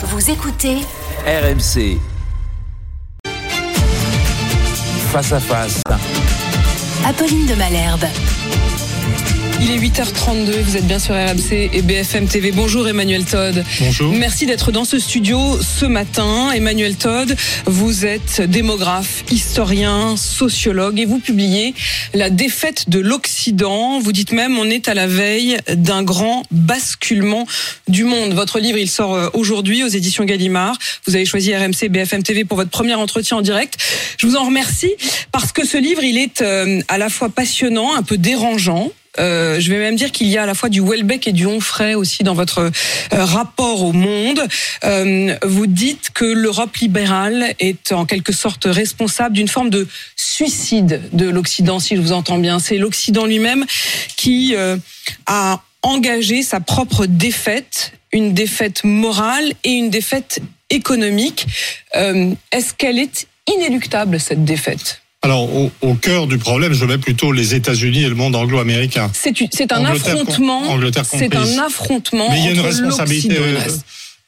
Vous écoutez RMC. Face à face. Apolline de Malherbe. Il est 8h32, vous êtes bien sur RMC et BFM TV. Bonjour Emmanuel Todd. Bonjour. Merci d'être dans ce studio ce matin. Emmanuel Todd, vous êtes démographe, historien, sociologue et vous publiez La défaite de l'Occident. Vous dites même on est à la veille d'un grand basculement du monde. Votre livre, il sort euh, aujourd'hui aux éditions Gallimard. Vous avez choisi RMC BFM TV pour votre premier entretien en direct. Je vous en remercie parce que ce livre, il est euh, à la fois passionnant, un peu dérangeant. Euh, je vais même dire qu'il y a à la fois du Welbeck et du Onfray aussi dans votre euh, rapport au monde. Euh, vous dites que l'Europe libérale est en quelque sorte responsable d'une forme de suicide de l'Occident, si je vous entends bien. C'est l'Occident lui-même qui a engagé sa propre défaite, une défaite morale et une défaite économique. Est-ce qu'elle est inéluctable, cette défaite? Alors, au, au, cœur du problème, je mets plutôt les États-Unis et le monde anglo-américain. C'est un Angleterre affrontement. C'est un affrontement. Mais il y a une responsabilité. Euh,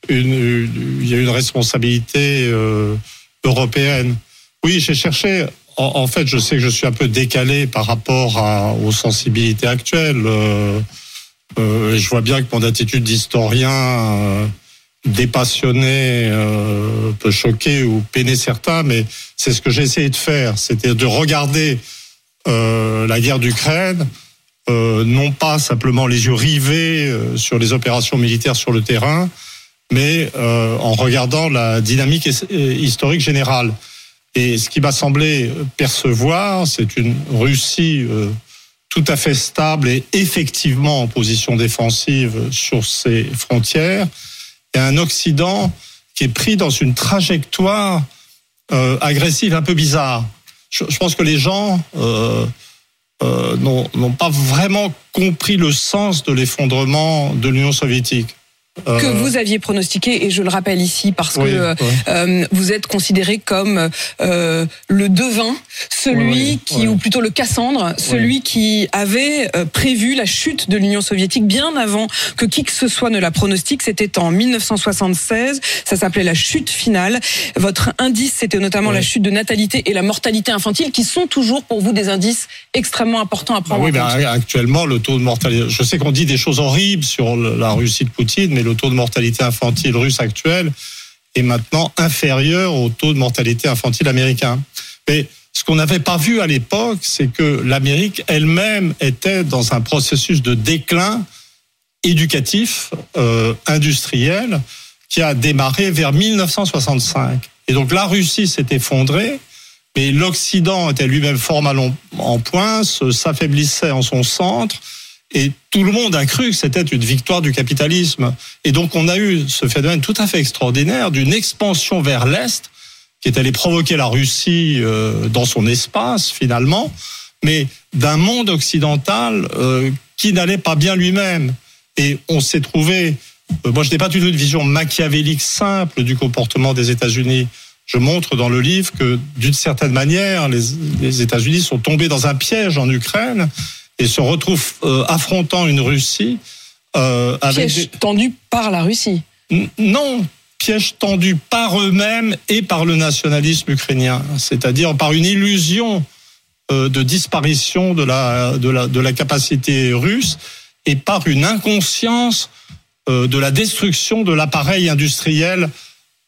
une, une, il y a une responsabilité euh, européenne. Oui, j'ai cherché. En, en, fait, je sais que je suis un peu décalé par rapport à, aux sensibilités actuelles. Euh, je vois bien que mon attitude d'historien dépassionné euh, peut choquer ou peiner certains, mais c'est ce que j'ai essayé de faire, c'était de regarder euh, la guerre d'Ukraine, euh, non pas simplement les yeux rivés euh, sur les opérations militaires sur le terrain, mais euh, en regardant la dynamique historique générale. Et ce qui m'a semblé percevoir, c'est une Russie euh, tout à fait stable et effectivement en position défensive sur ses frontières, et un Occident qui est pris dans une trajectoire euh, agressive un peu bizarre. Je, je, pense que les gens euh, euh, n'ont pas vraiment compris le sens de l'effondrement de l'Union soviétique que vous aviez pronostiqué, et je le rappelle ici parce oui, que oui. Euh, vous êtes considéré comme euh, le devin, celui oui, qui, ou plutôt le Cassandre, celui qui avait euh, prévu la chute de l'Union soviétique bien avant que qui que ce soit ne la pronostique. C'était en 1976, ça s'appelait la chute finale. Votre indice, c'était notamment la chute de natalité et la mortalité infantile, qui sont toujours pour vous des indices extrêmement importants à prendre ah en compte. Ben, actuellement, le taux de mortalité, je sais qu'on dit des choses horribles sur la Russie de Poutine, mais le taux de mortalité infantile russe actuel est maintenant inférieur au taux de mortalité infantile américain. Mais ce qu'on n'avait pas vu à l'époque, c'est que l'Amérique elle-même était dans un processus de déclin éducatif, euh, industriel, qui a démarré vers 1965. Et donc la Russie s'est effondrée, mais l'Occident était lui-même fort mal en, en point, s'affaiblissait en son centre, et tout le monde a cru que c'était une victoire du capitalisme. Et donc on a eu ce phénomène tout à fait extraordinaire d'une expansion vers l'Est qui est allée provoquer la Russie euh, dans son espace finalement, mais d'un monde occidental euh, qui n'allait pas bien lui-même. Et on s'est trouvé, euh, moi je n'ai pas du tout une vision machiavélique simple du comportement des États-Unis. Je montre dans le livre que d'une certaine manière, les, les États-Unis sont tombés dans un piège en Ukraine et se retrouvent euh, affrontant une Russie euh, avec piège des... tendu par la Russie. N non, piège tendu par eux-mêmes et par le nationalisme ukrainien, c'est-à-dire par une illusion euh, de disparition de la, de la de la capacité russe et par une inconscience de la destruction de l'appareil industriel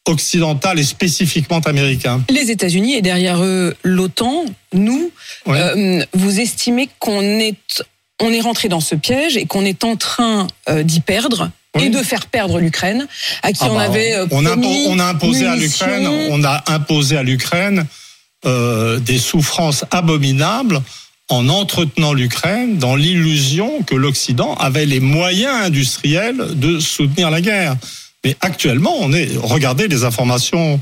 occidental et spécifiquement américain. Les États-Unis et derrière eux l'OTAN, nous, euh, vous estimez qu'on est on est rentré dans ce piège et qu'on est en train euh, d'y perdre Oui. et de faire perdre l'Ukraine, à qui Ah on bah, avait euh, on, a, promis on a imposé à l'Ukraine, on a imposé à l'Ukraine des souffrances abominables en entretenant l'Ukraine dans l'illusion que l'Occident avait les moyens industriels de soutenir la guerre. Mais actuellement, on est. Regardez les informations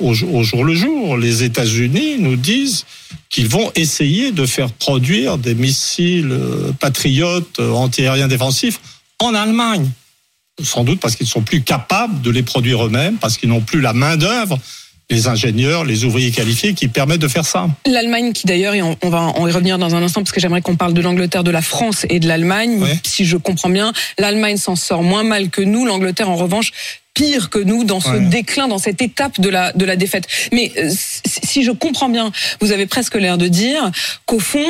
au, jour- le jour. Les États-Unis nous disent qu'ils vont essayer de faire produire des missiles euh, patriotes euh, antiaériens défensifs en Allemagne sans doute parce qu'ils sont plus capables de les produire eux-mêmes, parce qu'ils n'ont plus la main d'œuvre, les ingénieurs, les ouvriers qualifiés qui permettent de faire ça. L'Allemagne qui d'ailleurs, et on, on va on y revenir dans un instant parce que j'aimerais qu'on parle de l'Angleterre, de la France et de l'Allemagne. Ouais. Si je comprends bien, l'Allemagne s'en sort moins mal que nous. L'Angleterre, en revanche, pire que nous dans ce Ouais. déclin, dans cette étape de la, de la défaite. Mais euh, si si je comprends bien, vous avez presque l'air de dire qu'au fond,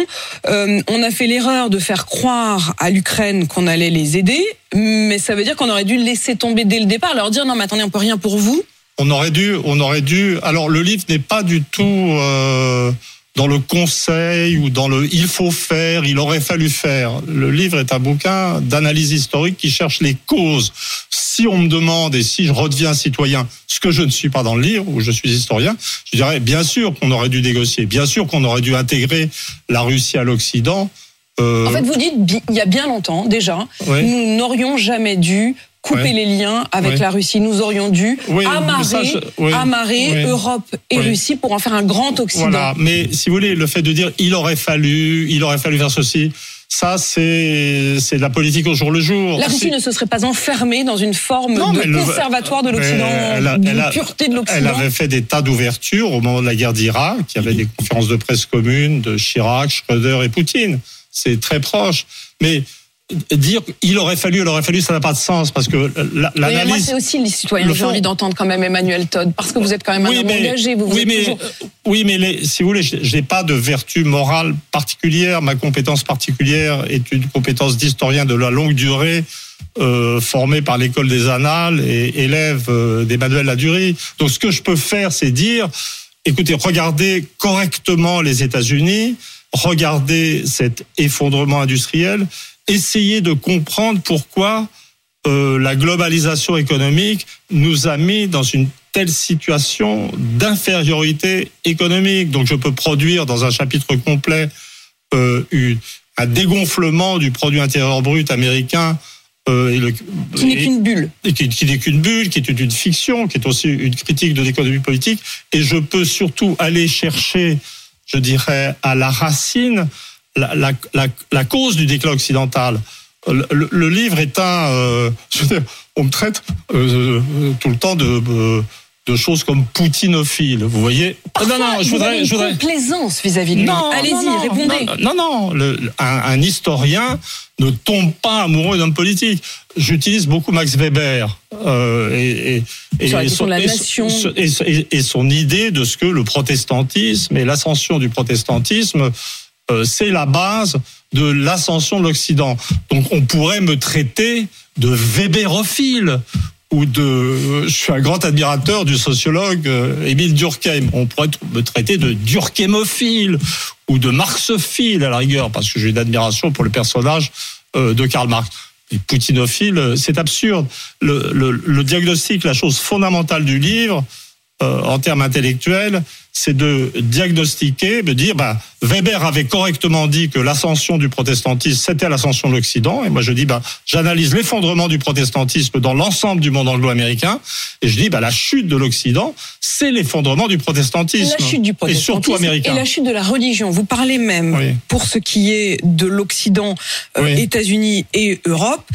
euh, on a fait l'erreur de faire croire à l'Ukraine qu'on allait les aider, mais ça veut dire qu'on aurait dû laisser tomber dès le départ, leur dire non mais attendez, on peut rien pour vous. On aurait dû, on aurait dû. Alors le livre n'est pas du tout euh, dans le conseil ou dans le il faut faire, il aurait fallu faire. Le livre est un bouquin d'analyse historique qui cherche les causes. Si on me demande et si je redeviens citoyen, ce que je ne suis pas dans le livre où je suis historien, je dirais bien sûr qu'on aurait dû négocier, bien sûr qu'on aurait dû intégrer la Russie à l'Occident. Euh, En fait, vous dites il y a bien longtemps déjà, Ouais. nous n'aurions jamais dû couper Ouais. les liens avec Ouais. la Russie. Nous aurions dû Oui, amarrer, amarrer. Europe et. Russie pour en faire un grand Occident. Voilà, mais si vous voulez, le fait de dire il aurait fallu, il aurait fallu faire ceci, ça c'est c'est de la politique au jour le jour. La Russie ne se serait pas enfermée dans une forme Non, de elle le- conservatoire de l'Occident, elle elle a- pureté de Elle l'Occident. avait fait des tas d'ouvertures au moment de la guerre d'Irak. Il y avait des conférences de presse communes de Chirac, Schröder et Poutine. C'est très proche. Mais dire il aurait fallu, il aurait fallu, ça n'a pas de sens parce que la- Oui, mais moi, l'analyse. c'est aussi les citoyens. le J'ai envie d'entendre quand même Emmanuel Todd, parce que vous êtes quand même un homme engagé. Vous, vous oui, mais, toujours- oui, mais les- si vous voulez, n'ai pas de vertu morale particulière. Ma compétence particulière est une compétence d'historien de la longue durée, euh, formé par l'école des Annales et élève euh, d'Emmanuel Ladurie. Donc, ce que je peux faire, c'est dire, écoutez, regardez correctement les États-Unis, regardez cet effondrement industriel, essayez de comprendre pourquoi euh, la globalisation économique nous a mis dans une telle situation d'infériorité économique. Donc je peux produire dans un chapitre complet euh, une- un dégonflement du produit intérieur brut américain. euh, et le- qui n'est qu'une bulle. et qui, qui n'est qu'une bulle, qui est une, une fiction, qui est aussi une critique de l'économie politique. Et je peux surtout aller chercher, je dirais, à la racine, la, la, la, la cause du déclin occidental. Le, le- le livre est un... euh, on me traite euh, euh, tout le temps de, euh, de choses comme poutinophile. Vous voyez Non, non, Parfois, je vous avez voudrais... une Je voudrais complaisance vis-à-vis de. Allez-y, non, non, répondez. Non, non, le- un, un historien ne tombe pas amoureux d'un politique. J'utilise beaucoup Max Weber euh, et, son, et idée de ce que le protestantisme et l'ascension du protestantisme, euh, c'est la base de l'ascension de l'Occident. Donc on pourrait me traiter de Weberophile ou de, je suis un grand admirateur du sociologue euh, Émile Durkheim. On pourrait me traiter de Durkheimophile ou de Marxophile à la rigueur, parce que j'ai une admiration pour le personnage euh, de Karl Marx. Et poutinophile, euh, c'est absurde. Le, diagnostic, la chose fondamentale du livre, euh, en termes intellectuels, c'est de diagnostiquer, de dire, bah, Weber avait correctement dit que l'ascension du protestantisme, c'était l'ascension de l'Occident. Et moi, je dis, bah, j'analyse l'effondrement du protestantisme dans l'ensemble du monde anglo-américain. Et je dis, bah, la chute de l'Occident, c'est l'effondrement du protestantisme. La chute du Et protestantisme surtout américain. et la chute de la religion. Vous parlez même, Oui. pour ce qui est de l'Occident, euh, Oui. États-Unis et Europe,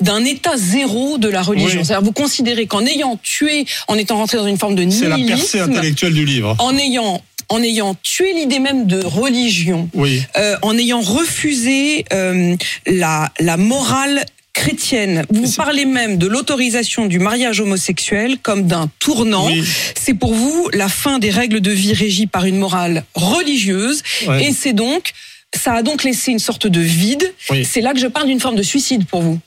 d'un état zéro de la religion. Oui. C'est-à-dire, vous considérez qu'en ayant tué, en étant rentré dans une forme de C'est la percée nihilisme, intellectuelle du livre. En ayant en ayant tué l'idée même de religion, Oui. euh, en ayant refusé euh, la, la morale chrétienne. Vous parlez même de l'autorisation du mariage homosexuel comme d'un tournant. Oui. C'est pour vous la fin des règles de vie régies par une morale religieuse. Ouais. Et c'est donc, ça a donc laissé une sorte de vide. Oui. C'est là que je parle d'une forme de suicide pour vous.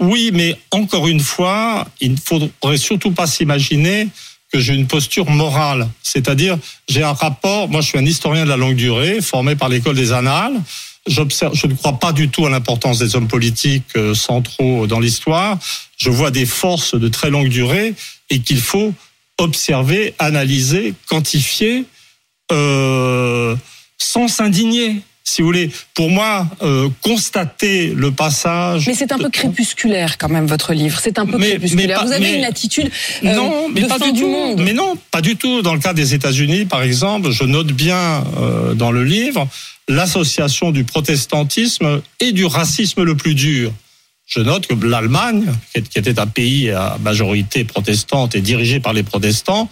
Oui, mais encore une fois, il ne faudrait surtout pas s'imaginer que j'ai une posture morale. C'est-à-dire, j'ai un rapport, moi je suis un historien de la longue durée, formé par l'école des annales. J'observe, je ne crois pas du tout à l'importance des hommes politiques euh, centraux dans l'histoire. Je vois des forces de très longue durée et qu'il faut observer, analyser, quantifier, euh, sans s'indigner. Si vous voulez, pour moi, euh, constater le passage. Mais c'est un peu crépusculaire quand même votre livre. C'est un peu Mais- crépusculaire. mais pas- vous avez mais- une attitude euh, non, mais de pas fin du tout. monde. Mais non, pas du tout. Dans le cas des États-Unis, par exemple, je note bien euh, dans le livre l'association du protestantisme et du racisme le plus dur. Je note que l'Allemagne, qui était un pays à majorité protestante et dirigé par les protestants,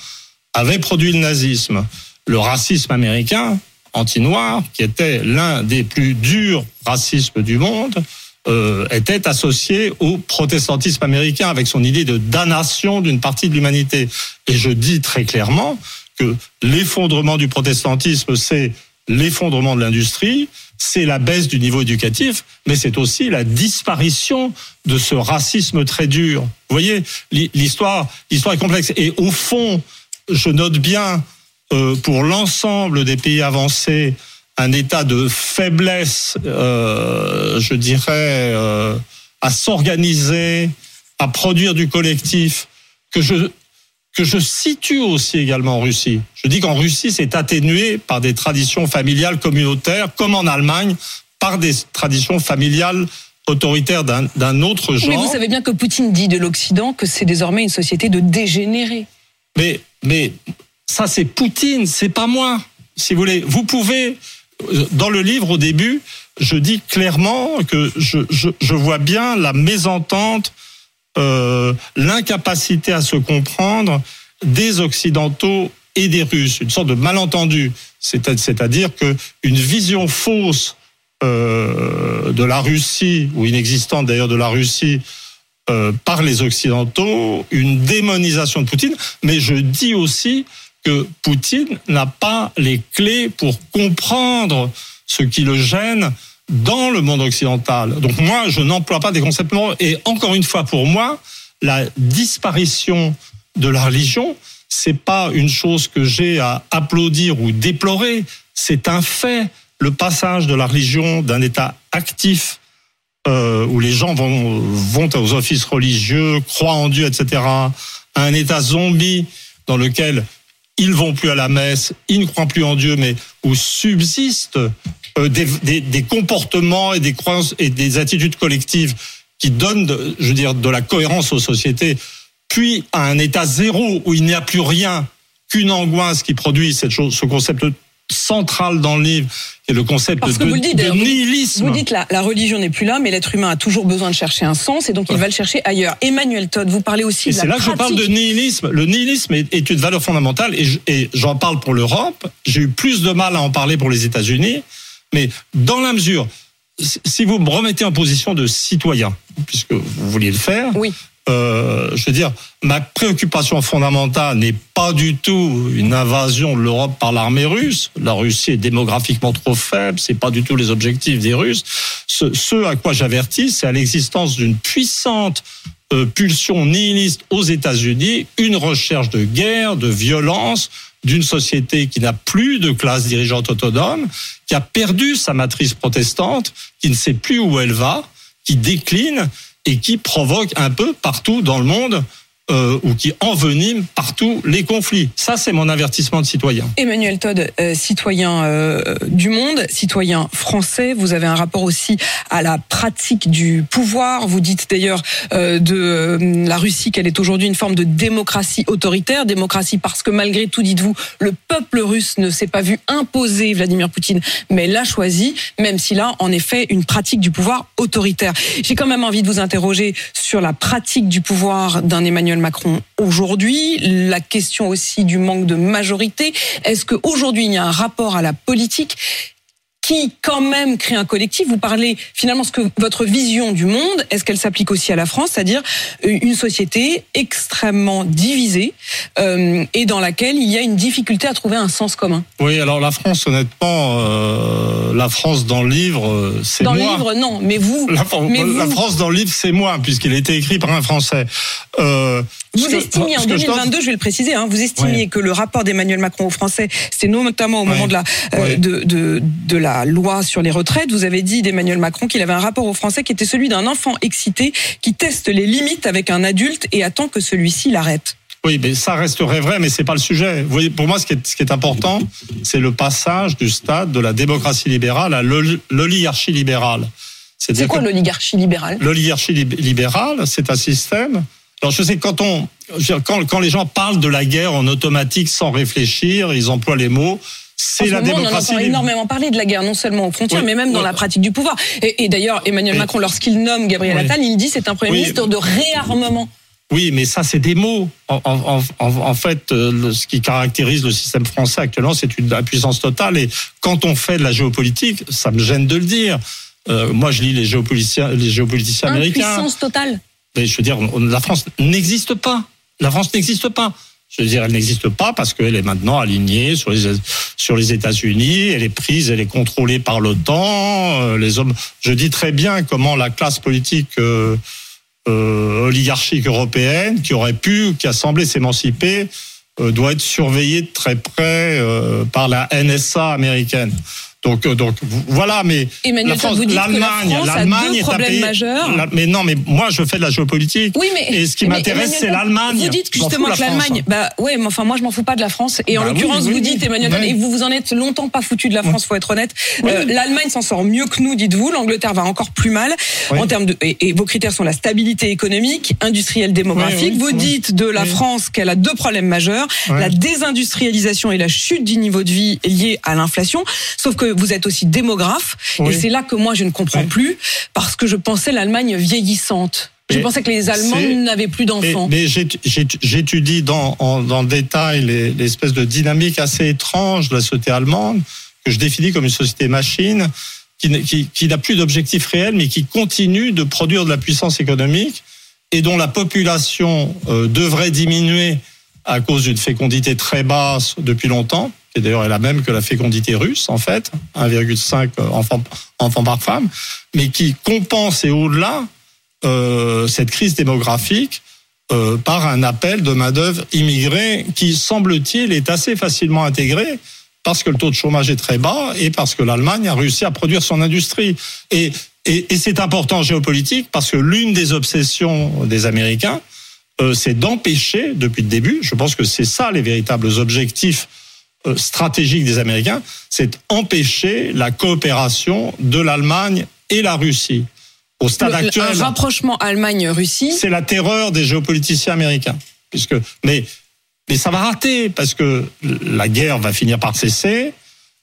avait produit le nazisme. Le racisme américain, anti-noir, qui était l'un des plus durs racismes du monde, euh, était associé au protestantisme américain avec son idée de damnation d'une partie de l'humanité. Et je dis très clairement que l'effondrement du protestantisme, c'est l'effondrement de l'industrie, c'est la baisse du niveau éducatif, mais c'est aussi la disparition de ce racisme très dur. Vous voyez, l'histoire, l'histoire est complexe. Et au fond, je note bien euh, pour l'ensemble des pays avancés un état de faiblesse, euh, je dirais, euh, à s'organiser, à produire du collectif, que je que je situe aussi également en Russie. Je dis qu'en Russie, c'est atténué par des traditions familiales communautaires, comme en Allemagne, par des traditions familiales autoritaires d'un autre genre. Mais vous savez bien que Poutine dit de l'Occident que c'est désormais une société de dégénérés. Mais, mais ça, c'est Poutine, c'est pas moi. Si vous voulez, vous pouvez, dans le livre au début, je dis clairement que je, je, je vois bien la mésentente euh, l'incapacité à se comprendre des Occidentaux et des Russes, une sorte de malentendu, c'est-à-dire que une vision fausse euh, de la Russie ou inexistante d'ailleurs de la Russie euh, par les Occidentaux, une démonisation de Poutine, mais je dis aussi Poutine n'a pas les clés pour comprendre ce qui le gêne dans le monde occidental. Donc moi, je n'emploie pas des concepts Et encore une fois, pour moi, la disparition de la religion, c'est pas une chose que j'ai à applaudir ou déplorer. C'est un fait. Le passage de la religion d'un état actif euh, où les gens vont, vont aux offices religieux, croient en Dieu, etc., à un état zombie dans lequel ils vont plus à la messe, ils ne croient plus en Dieu, mais où subsistent euh, des, des, des, comportements et des croyances et des attitudes collectives qui donnent, je veux dire, de la cohérence aux sociétés, puis à un état zéro où il n'y a plus rien qu'une angoisse qui produit cette chose, ce concept central dans le livre, qui est le concept de, vous le dites, de nihilisme. Vous dites la, la religion n'est plus là, mais l'être humain a toujours besoin de chercher un sens et donc il va le chercher ailleurs. Emmanuel Todd, vous parlez aussi et de la C'est là pratique. que je parle de nihilisme. Le nihilisme est, est une valeur fondamentale et j'en parle pour l'Europe. J'ai eu plus de mal à en parler pour les États-Unis, mais dans la mesure, si vous me remettez en position de citoyen, puisque vous vouliez le faire, oui. Euh, je veux dire, ma préoccupation fondamentale n'est pas du tout une invasion de l'Europe par l'armée russe. La Russie est démographiquement trop faible, c'est pas du tout les objectifs des Russes. Ce, à quoi j'avertis, c'est à l'existence d'une puissante euh, pulsion nihiliste aux États-Unis, une recherche de guerre, de violence, d'une société qui n'a plus de classe dirigeante autonome, qui a perdu sa matrice protestante, qui ne sait plus où elle va, qui décline et qui provoque un peu partout dans le monde euh, ou qui envenime partout les conflits. Ça, c'est mon avertissement de citoyen. Emmanuel Todd, euh, citoyen euh, du monde, citoyen français, vous avez un rapport aussi à la pratique du pouvoir. Vous dites d'ailleurs de la Russie qu'elle est aujourd'hui une forme de démocratie autoritaire, démocratie parce que malgré tout, dites-vous, le peuple russe ne s'est pas vu imposer Vladimir Poutine, mais l'a choisi, même s'il a en effet une pratique du pouvoir autoritaire. J'ai quand même envie de vous interroger sur la pratique du pouvoir d'un Emmanuel Macron aujourd'hui, la question aussi du manque de majorité. Est-ce qu'aujourd'hui, il y a un rapport à la politique qui quand même crée un collectif. Vous parlez finalement ce que votre vision du monde, est-ce qu'elle s'applique aussi à la France, c'est-à-dire une société extrêmement divisée euh, et dans laquelle il y a une difficulté à trouver un sens commun? Oui, alors la France, honnêtement, euh, la France dans le livre, c'est Dans moi. le livre, non, mais vous, La, mais la vous- France dans le livre, c'est moi, puisqu'il a été écrit par un Français. Euh, Vous que- estimiez en ce que je dois- 2022, je vais le préciser, hein, vous estimiez Ouais. que le rapport d'Emmanuel Macron aux Français, c'était notamment au moment Ouais. de la euh, Ouais. de, de de la loi sur les retraites. Vous avez dit d'Emmanuel Macron qu'il avait un rapport aux Français qui était celui d'un enfant excité qui teste les limites avec un adulte et attend que celui-ci l'arrête. Oui, mais ça resterait vrai, mais c'est pas le sujet. Vous voyez, pour moi, ce qui est, ce qui est important, c'est le passage du stade de la démocratie libérale à l'oli- l'oligarchie libérale. C'est quoi l'oligarchie libérale? L'oligarchie lib- libérale, c'est un système. Alors je sais quand on, quand les gens parlent de la guerre en automatique sans réfléchir, ils emploient les mots. C'est ce la moment, on en démocratie. entend énormément parler de la guerre, non seulement aux frontières, Oui, mais même dans oui. la pratique du pouvoir. Et, et d'ailleurs, Emmanuel. Macron, lorsqu'il nomme Gabriel Oui. Attal, il dit c'est un premier ministre de réarmement. Oui, mais ça, c'est des mots. En, en, en, en fait, euh, le- ce qui caractérise le système français actuellement, c'est une impuissance totale. Et quand on fait de la géopolitique, ça me gêne de le dire. Euh, moi, je lis les géopoliticiens, les géopoliticiens américains. Impuissance totale. Mais je veux dire, la France n'existe pas. La France n'existe pas. Je veux dire, elle n'existe pas parce qu'elle est maintenant alignée sur les sur les États-Unis. Elle est prise, elle est contrôlée par l'OTAN. euh, Les hommes. Je dis très bien comment la classe politique euh, euh, oligarchique européenne, qui aurait pu, qui a semblé s'émanciper, euh, doit être surveillée de très près euh, par la NSA américaine. Donc, euh, donc voilà, mais Emmanuel la Todd, vous dites que la l'Allemagne, l'Allemagne est un pays- la- mais non, mais moi je fais de la géopolitique. Oui, mais et ce qui m'intéresse, c'est l'Allemagne. Vous dites justement que l'Allemagne, bah ouais, mais enfin moi je m'en fous pas de la France. Et en Bah l'occurrence, oui, vous dites Emmanuel et vous vous en êtes longtemps pas foutu de la France, faut être honnête. Euh, L'Allemagne s'en sort mieux que nous, dites-vous. L'Angleterre va encore plus mal en termes de. Et, et vos critères sont la stabilité économique, industrielle, démographique. Vous dites de la. France qu'elle a deux problèmes majeurs la désindustrialisation et la chute du niveau de vie liée à l'inflation. Sauf que vous êtes aussi démographe, Oui. et c'est là que moi je ne comprends Oui. plus parce que je pensais l'Allemagne vieillissante. Je pensais que les Allemands n'avaient plus d'enfants. mais j'étu- j'étu- j'étudie dans, en- dans le détail les- l'espèce de dynamique assez étrange de la société allemande, que je définis comme une société machine, qui, n'est- qui, qui n'a plus d'objectif réel, mais qui continue de produire de la puissance économique et dont la population euh, devrait diminuer à cause d'une fécondité très basse depuis longtemps, qui d'ailleurs est la même que la fécondité russe, en fait, 1,5 enfants, enfants par femme, mais qui compense et au-delà euh, cette crise démographique euh, par un appel de main-d'œuvre immigrée qui, semble-t-il, est assez facilement intégré parce que le taux de chômage est très bas et parce que l'Allemagne a réussi à produire son industrie. Et, et, et c'est important en géopolitique parce que l'une des obsessions des Américains, euh, c'est d'empêcher, depuis le début, je pense que c'est ça les véritables objectifs euh, stratégiques des Américains, c'est empêcher la coopération de l'Allemagne et la Russie. Au stade Le- actuel, un rapprochement Allemagne-Russie. c'est la terreur des géopoliticiens américains. Puisque, mais, mais ça va rater parce que la guerre va finir par cesser.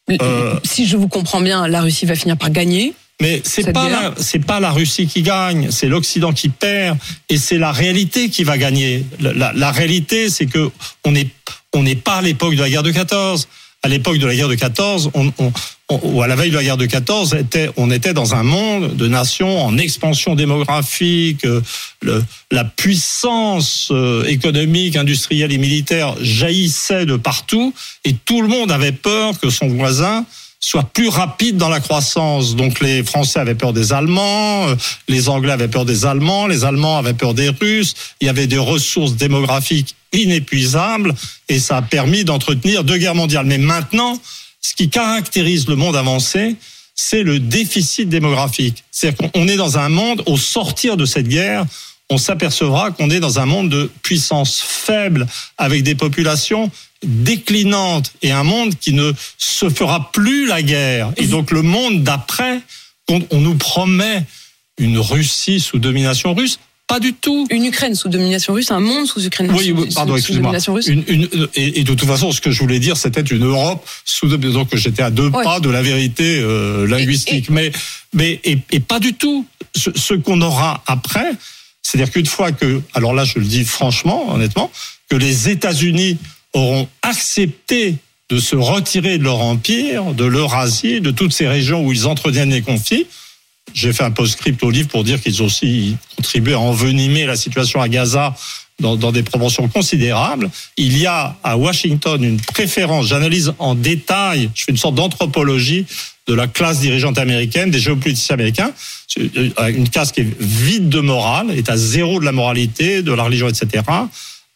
Euh, Si je vous comprends bien, la Russie va finir par gagner. Mais c'est pas la, c'est pas la Russie qui gagne, c'est l'Occident qui perd, et c'est la réalité qui va gagner. La, la- la réalité, c'est que on n'est on n'est pas à l'époque de la guerre de 14. À l'époque de la guerre de 14, on, on- on- ou à la veille de la guerre de 14, était, on était dans un monde de nations en expansion démographique. euh, le- la puissance euh, économique, industrielle et militaire jaillissait de partout, et tout le monde avait peur que son voisin soit plus rapide dans la croissance. Donc les Français avaient peur des Allemands, euh, les Anglais avaient peur des Allemands, les Allemands avaient peur des Russes. Il y avait des ressources démographiques inépuisables et ça a permis d'entretenir deux guerres mondiales. Mais maintenant, ce qui caractérise le monde avancé, c'est le déficit démographique. C'est-à-dire qu'on est dans un monde, au sortir de cette guerre, on s'apercevra qu'on est dans un monde de puissance faible, avec des populations déclinantes, et un monde qui ne se fera plus la guerre. Et donc le monde d'après, on, on nous promet une Russie sous domination russe, pas du tout. Une Ukraine sous domination russe, un monde sous Ukraine Oui, pardon, domination. Une, une, et, et de toute façon, ce que je voulais dire, c'était une Europe sous donc j'étais à deux Ouais. pas de la vérité euh, linguistique, mais mais et, et pas du tout. Ce, ce qu'on aura après, c'est-à-dire qu'une fois que, alors là, je le dis franchement, honnêtement, que les États-Unis auront accepté de se retirer de leur empire, de l'Eurasie, de toutes ces régions où ils entretiennent les conflits. J'ai fait un post-script au livre pour dire qu'ils ont aussi contribué à envenimer la situation à Gaza dans, dans des proportions considérables. Il y a à Washington une préférence, j'analyse en détail, je fais une sorte d'anthropologie de la classe dirigeante américaine, des géopoliticiens américains, une classe qui est vide de morale, est à zéro de la moralité, de la religion, etc.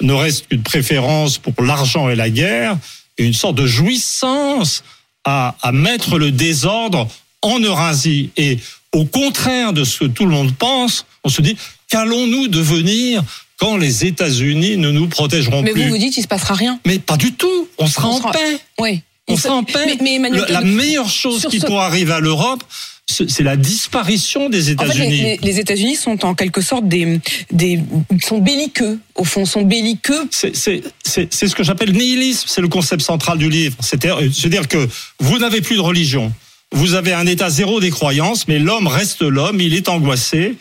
Ne reste qu'une préférence pour l'argent et la guerre, et une sorte de jouissance à, à mettre le désordre en Eurasie. Et au contraire de ce que tout le monde pense, on se dit qu'allons-nous devenir quand les États-Unis ne nous protégeront Mais plus vous vous dites, il se passera rien. Mais pas du tout. On sera On en sera- paix. Oui. On sera se- en paix. Mais, mais Emmanuel Le- la meilleure chose qui ce- pourrait arriver à l'Europe, c'est la disparition des En fait, les, États-Unis. les- États-Unis sont en quelque sorte des, des, sont belliqueux. Au fond, sont belliqueux. C'est- C'est c'est- c'est ce que j'appelle nihilisme, c'est le concept central du livre. C'est-à-dire c'est-à-dire que vous n'avez plus de religion, vous avez un état zéro des croyances, mais l'homme reste l'homme, il est angoissé.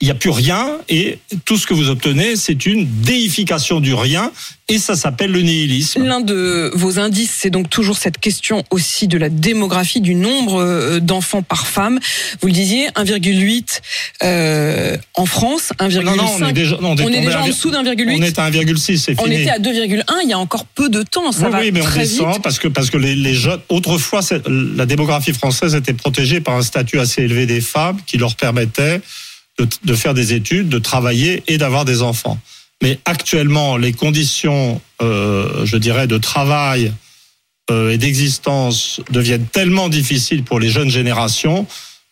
Il n'y a plus rien et tout ce que vous obtenez, c'est une déification du rien et ça s'appelle le nihilisme. L'un de vos indices, c'est donc toujours cette question aussi de la démographie, du nombre euh, d'enfants par femme. Vous le disiez, 1,8 euh, en France, 1,5. Non, non, on est déjà, on est déjà en dessous d'1,8. On est à 1,6, c'est fini. On était à 2,1 il y a encore peu de temps. Ça oui, va oui, mais on très descend vite. parce que parce que les, les jeunes autrefois la démographie française était protégée par un statut assez élevé des femmes qui leur permettait de, de faire des études, de travailler et d'avoir des enfants. Mais actuellement, les conditions, euh, je dirais, de travail euh, et d'existence deviennent tellement difficiles pour les jeunes générations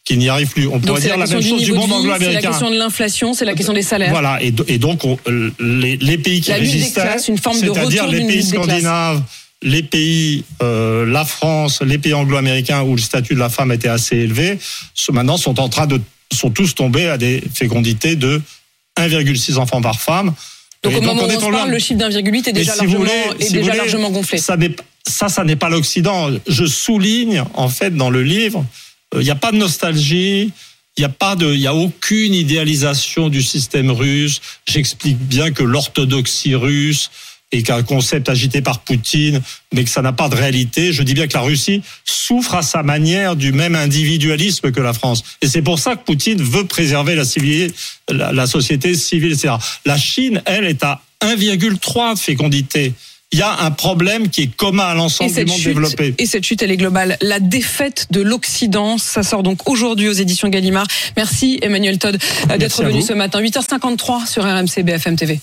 qu'ils n'y arrivent plus. On pourrait dire la même du chose du monde de vie, c'est la anglo-américain. question de l'inflation, c'est la question des salaires. Voilà, et, do- et donc on- euh, les, les pays qui La résistaient, c'est-à-dire les pays scandinaves, les pays, euh, la France, les pays anglo-américains où le statut de la femme était assez élevé, maintenant sont en train de sont tous tombés à des fécondités de 1,6 enfants par femme. Donc Et au moment on où on se parle, le chiffre d'1,8 est déjà si largement, voulez, est si déjà voulez, largement gonflé. Ça, ça, ça n'est pas l'Occident. Je souligne, en fait, dans le livre, euh, il n'y a pas de nostalgie. Il n'y a pas de, il y a aucune idéalisation du système russe. J'explique bien que l'orthodoxie russe est qu'un concept agité par Poutine, mais que ça n'a pas de réalité. Je dis bien que la Russie souffre à sa manière du même individualisme que la France. Et c'est pour ça que Poutine veut préserver la, civili- la, la société civile, etc. La Chine, elle, est à 1,3 de fécondité. Il y a un problème qui est commun à Et l'ensemble du monde chute, développé. et cette chute, elle est globale. La défaite de l'Occident, ça sort donc aujourd'hui aux éditions Gallimard. Merci Emmanuel Todd euh, d'être venu ce matin. 8h53 sur RMC BFM TV.